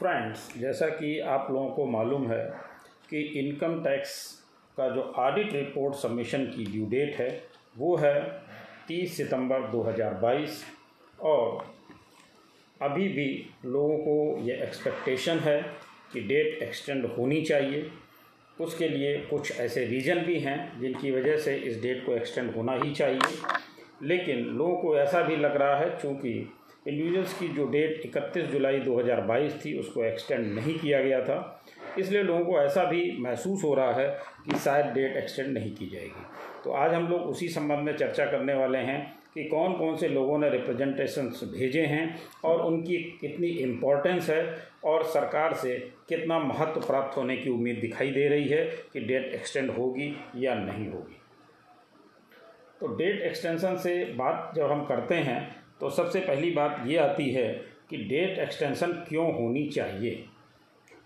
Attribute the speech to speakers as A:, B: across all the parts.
A: Friends जैसा कि आप लोगों को मालूम है कि इनकम टैक्स का जो ऑडिट रिपोर्ट सबमिशन की ड्यू डेट है, वो है 30 सितंबर 2022 और अभी भी लोगों को ये एक्सपेक्टेशन है कि डेट एक्सटेंड होनी चाहिए। उसके लिए कुछ ऐसे रीज़न भी हैं जिनकी वजह से इस डेट को एक्सटेंड होना ही चाहिए। लेकिन लोगों को ऐसा भी लग रहा है, चूँकि इंडिविजुअल्स की जो डेट 31 जुलाई 2022 थी, उसको एक्सटेंड नहीं किया गया था। इसलिए लोगों को ऐसा भी महसूस हो रहा है कि शायद डेट एक्सटेंड नहीं की जाएगी। तो आज हम लोग उसी संबंध में चर्चा करने वाले हैं कि कौन कौन से लोगों ने रिप्रेजेंटेशंस भेजे हैं और उनकी कितनी इम्पोर्टेंस है और सरकार से कितना महत्व प्राप्त होने की उम्मीद दिखाई दे रही है कि डेट एक्सटेंड होगी या नहीं होगी। तो डेट एक्सटेंशन से बात जब हम करते हैं तो सबसे पहली बात ये आती है कि डेट एक्सटेंशन क्यों होनी चाहिए?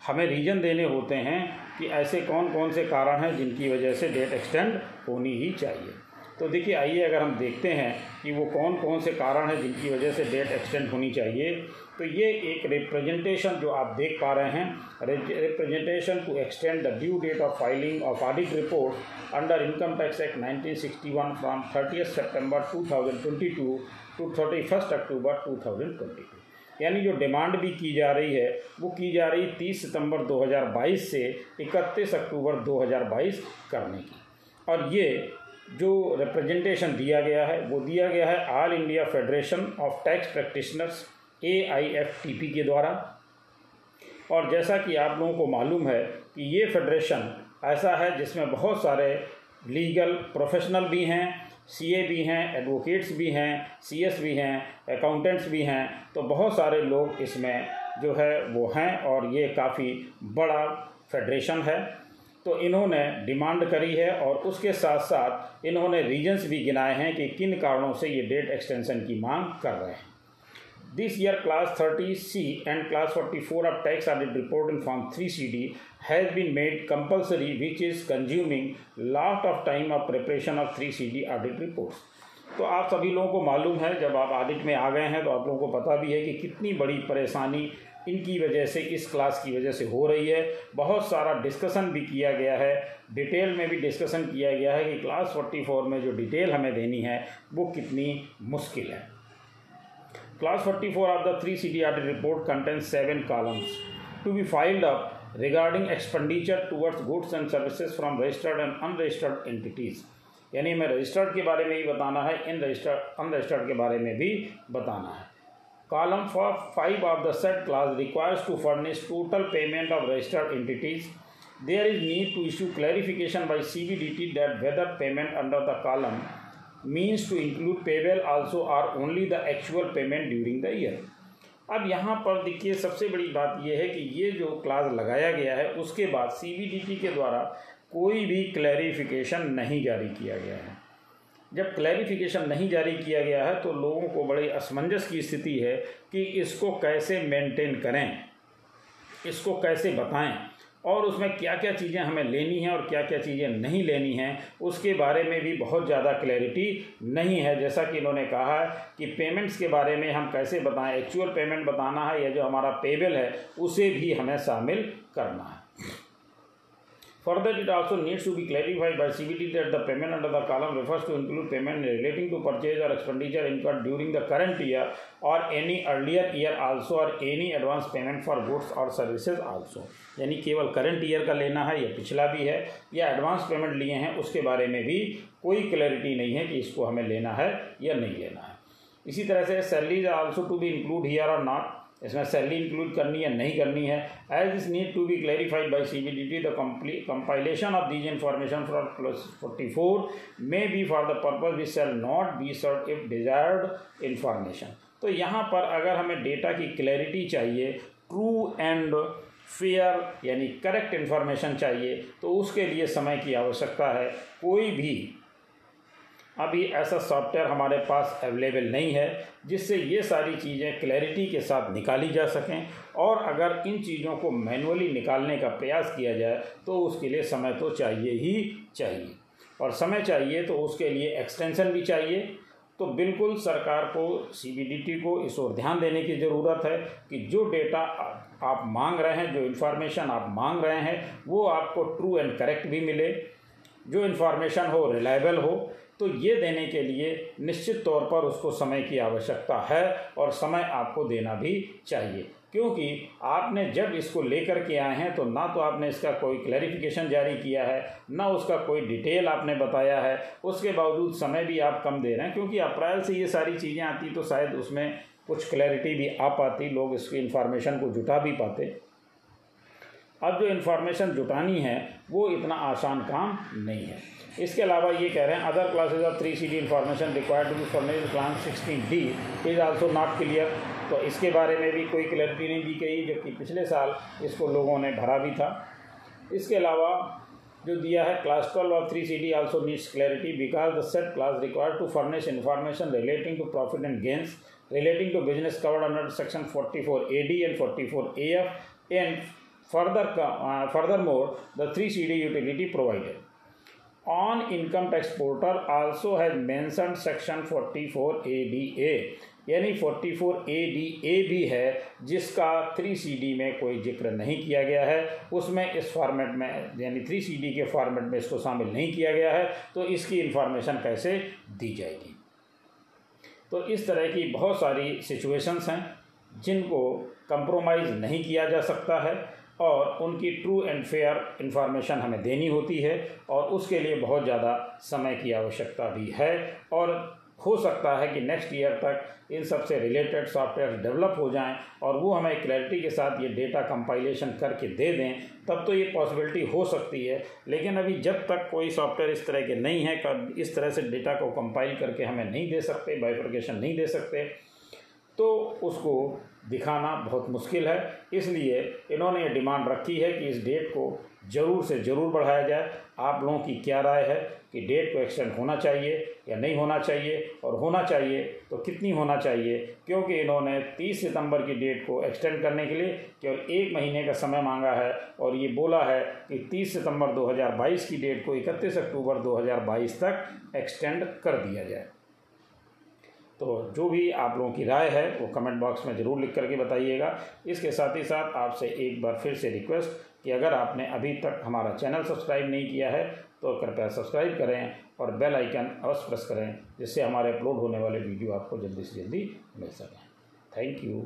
A: हमें रीज़न देने होते हैं कि ऐसे कौन कौन से कारण हैं जिनकी वजह से डेट एक्सटेंड होनी ही चाहिए। तो देखिए, आइए अगर हम देखते हैं कि वो कौन कौन से कारण हैं जिनकी वजह से डेट एक्सटेंड होनी चाहिए तो ये एक रिप्रेजेंटेशन जो आप देख पा रहे हैं representation to extend the due date of filing of audit report under income tax act 1961 from thirty September 2022 to thirty first October two thousand twenty two यानी जो डिमांड भी की जा रही है, वो की जा रही तीस सितंबर 2022 से इकतीस अक्टूबर 2022 करने की। और ये जो रिप्रेजेंटेशन दिया गया है, वो दिया गया है all India federation of tax practitioners A I F T P के द्वारा। और जैसा कि आप लोगों को मालूम है कि ये फेडरेशन ऐसा है जिसमें बहुत सारे लीगल प्रोफेशनल भी हैं सीए भी हैं एडवोकेट्स भी हैं सी एस भी हैं अकाउंटेंट्स भी हैं तो बहुत सारे लोग इसमें जो है वो हैं और ये काफ़ी बड़ा फेडरेशन है। तो इन्होंने डिमांड करी है और उसके साथ साथ इन्होंने रीजन्स भी गिनाए हैं कि किन कारणों से ये डेट एक्सटेंशन की मांग कर रहे हैं। This year class 30C and class 44 of tax audit report in form 3CD has been made compulsory which is consuming lot of time of preparation of 3CD audit reports. तो आप सभी लोगों को मालूम है जब आप ऑडिट में आ गए हैं तो आप लोगों को पता भी है कि कितनी बड़ी परेशानी इनकी वजह से इस क्लास की वजह से हो रही है बहुत सारा डिस्कशन भी किया गया है डिटेल में भी डिस्कशन किया गया है कि क्लास 44 में जो डिटेल हमें देनी है वो कितनी मुश्किल है Class 44 of the 3 CD report contains seven columns to be filed up regarding expenditure towards goods and services from registered and unregistered entities. यानी हमें रजिस्टर्ड के बारे में ही बताना है इन रजिस्टर्ड अनरजिस्टर्ड के बारे में भी बताना है column for 5 of the said class requires to furnish total payment of registered entities there is need to issue clarification by cbdt that whether payment under the column means to include payable also are only the actual payment during the year अब यहाँ पर देखिए, सबसे बड़ी बात यह है कि ये जो क्लास लगाया गया है, उसके बाद सी के द्वारा कोई भी क्लैरिफिकेशन नहीं जारी किया गया है। जब क्लैरिफिकेशन नहीं जारी किया गया है तो लोगों को बड़े असमंजस की स्थिति है कि इसको कैसे मेंटेन करें, इसको कैसे बताएँ। और उसमें क्या क्या चीज़ें हमें लेनी हैं और क्या क्या चीज़ें नहीं लेनी हैं, उसके बारे में भी बहुत ज़्यादा क्लैरिटी नहीं है। जैसा कि इन्होंने कहा है कि पेमेंट्स के बारे में हम कैसे बताएँ एक्चुअल पेमेंट बताना है या जो हमारा पेबल है, उसे भी हमें शामिल करना है। Further, it also needs to be clarified by CBT that the payment under the column refers to include payment relating to purchase or expenditure incurred during the current year or any earlier year also or any advance payment for goods or services also. यानी केवल current year का लेना है या पिछला भी है या एडवांस पेमेंट लिए हैं उसके बारे में भी कोई क्लैरिटी नहीं है कि इसको हमें लेना है या नहीं लेना है इसी तरह से salaries also to be include here और नॉट इसमें सैलरी इंक्लूड करनी है नहीं करनी है। As this need to be clarified by C B D T the compilation of these information for plus forty four may be for the purpose which shall not be cert if desired information तो यहाँ पर अगर हमें data की clarity चाहिए true and fair यानी correct information चाहिए तो उसके लिए समय की आवश्यकता है। कोई भी अभी ऐसा सॉफ्टवेयर हमारे पास अवेलेबल नहीं है, जिससे ये सारी चीज़ें क्लैरिटी के साथ निकाली जा सकें। और अगर इन चीज़ों को मैनुअली निकालने का प्रयास किया जाए तो उसके लिए समय तो चाहिए ही चाहिए। और समय चाहिए तो उसके लिए एक्सटेंशन भी चाहिए। तो बिल्कुल सरकार को सीबीडीटी को इस ओर ध्यान देने की ज़रूरत है कि जो डेटा आप मांग रहे हैं, जो इन्फॉर्मेशन आप मांग रहे हैं, वो आपको ट्रू एंड करेक्ट भी मिले। जो इन्फॉर्मेशन हो रिलायबल हो तो ये देने के लिए निश्चित तौर पर उसको समय की आवश्यकता है और समय आपको देना भी चाहिए। क्योंकि आपने जब इसको लेकर के आए हैं तो ना तो आपने इसका कोई क्लैरिफिकेशन जारी किया है, ना उसका कोई डिटेल आपने बताया है। उसके बावजूद समय भी आप कम दे रहे हैं, क्योंकि अप्रैल से ये सारी चीज़ें आती तो शायद उसमें कुछ क्लैरिटी भी आ पाती, लोग इसकी इन्फॉर्मेशन को जुटा भी पाते। अब जो इन्फॉर्मेशन जुटानी है, वो इतना आसान काम नहीं है। इसके अलावा ये कह रहे हैं other clauses of three C D information required to फॉर्मेज plan sixteen D is also not clear तो इसके बारे में भी कोई क्लैरिटी नहीं दी गई, जबकि पिछले साल इसको लोगों ने भरा भी था। इसके अलावा जो दिया है clause twelve of three C D also needs clarity because the set clause required to furnish information relating to profit and gains relating to business covered under section 44 AD and 44 AF and further uh, furthermore the 3 CD utility provided. On income tax portal also has mentioned section 44 ADA यानी 44 ए भी है जिसका 3 C D में कोई ज़िक्र नहीं किया गया है। उसमें इस फॉर्मेट में यानी 3 सी डी के फॉर्मेट में इसको शामिल नहीं किया गया है। तो इसकी इन्फॉर्मेशन कैसे दी जाएगी? तो इस तरह की बहुत सारी सिचुएशंस हैं जिनको कंप्रोमाइज़ नहीं किया जा सकता है। और उनकी ट्रू एंड फेयर इन्फॉर्मेशन हमें देनी होती है और उसके लिए बहुत ज़्यादा समय की आवश्यकता भी है। और हो सकता है कि नेक्स्ट ईयर तक इन सबसे रिलेटेड सॉफ्टवेयर डेवलप हो जाएँ और वो हमें क्लैरिटी के साथ ये डेटा कंपाइलेशन करके दे दें तब तो ये पॉसिबिलिटी हो सकती है। लेकिन अभी जब तक कोई सॉफ्टवेयर इस तरह के नहीं है कर, इस तरह से डेटा को कंपाइल करके हमें नहीं दे सकते बाइफर्केशन नहीं दे सकते तो उसको दिखाना बहुत मुश्किल है। इसलिए इन्होंने ये डिमांड रखी है कि इस डेट को ज़रूर से ज़रूर बढ़ाया जाए। आप लोगों की क्या राय है कि डेट को एक्सटेंड होना चाहिए या नहीं होना चाहिए? और होना चाहिए तो कितनी होना चाहिए? क्योंकि इन्होंने 30 सितंबर की डेट को एक्सटेंड करने के लिए केवल एक महीने का समय मांगा है और ये बोला है कि 30 सितंबर 2022 की डेट को 31 अक्टूबर 2022 तक एक्सटेंड कर दिया जाए। तो जो भी आप लोगों की राय है, वो कमेंट बॉक्स में ज़रूर लिख करके बताइएगा। इसके साथ ही साथ आपसे एक बार फिर से रिक्वेस्ट कि अगर आपने अभी तक हमारा चैनल सब्सक्राइब नहीं किया है तो कृपया सब्सक्राइब करें और बेल आइकन अवश्य प्रेस करें, जिससे हमारे अपलोड होने वाले वीडियो आपको जल्दी से जल्दी मिल सकें। Thank you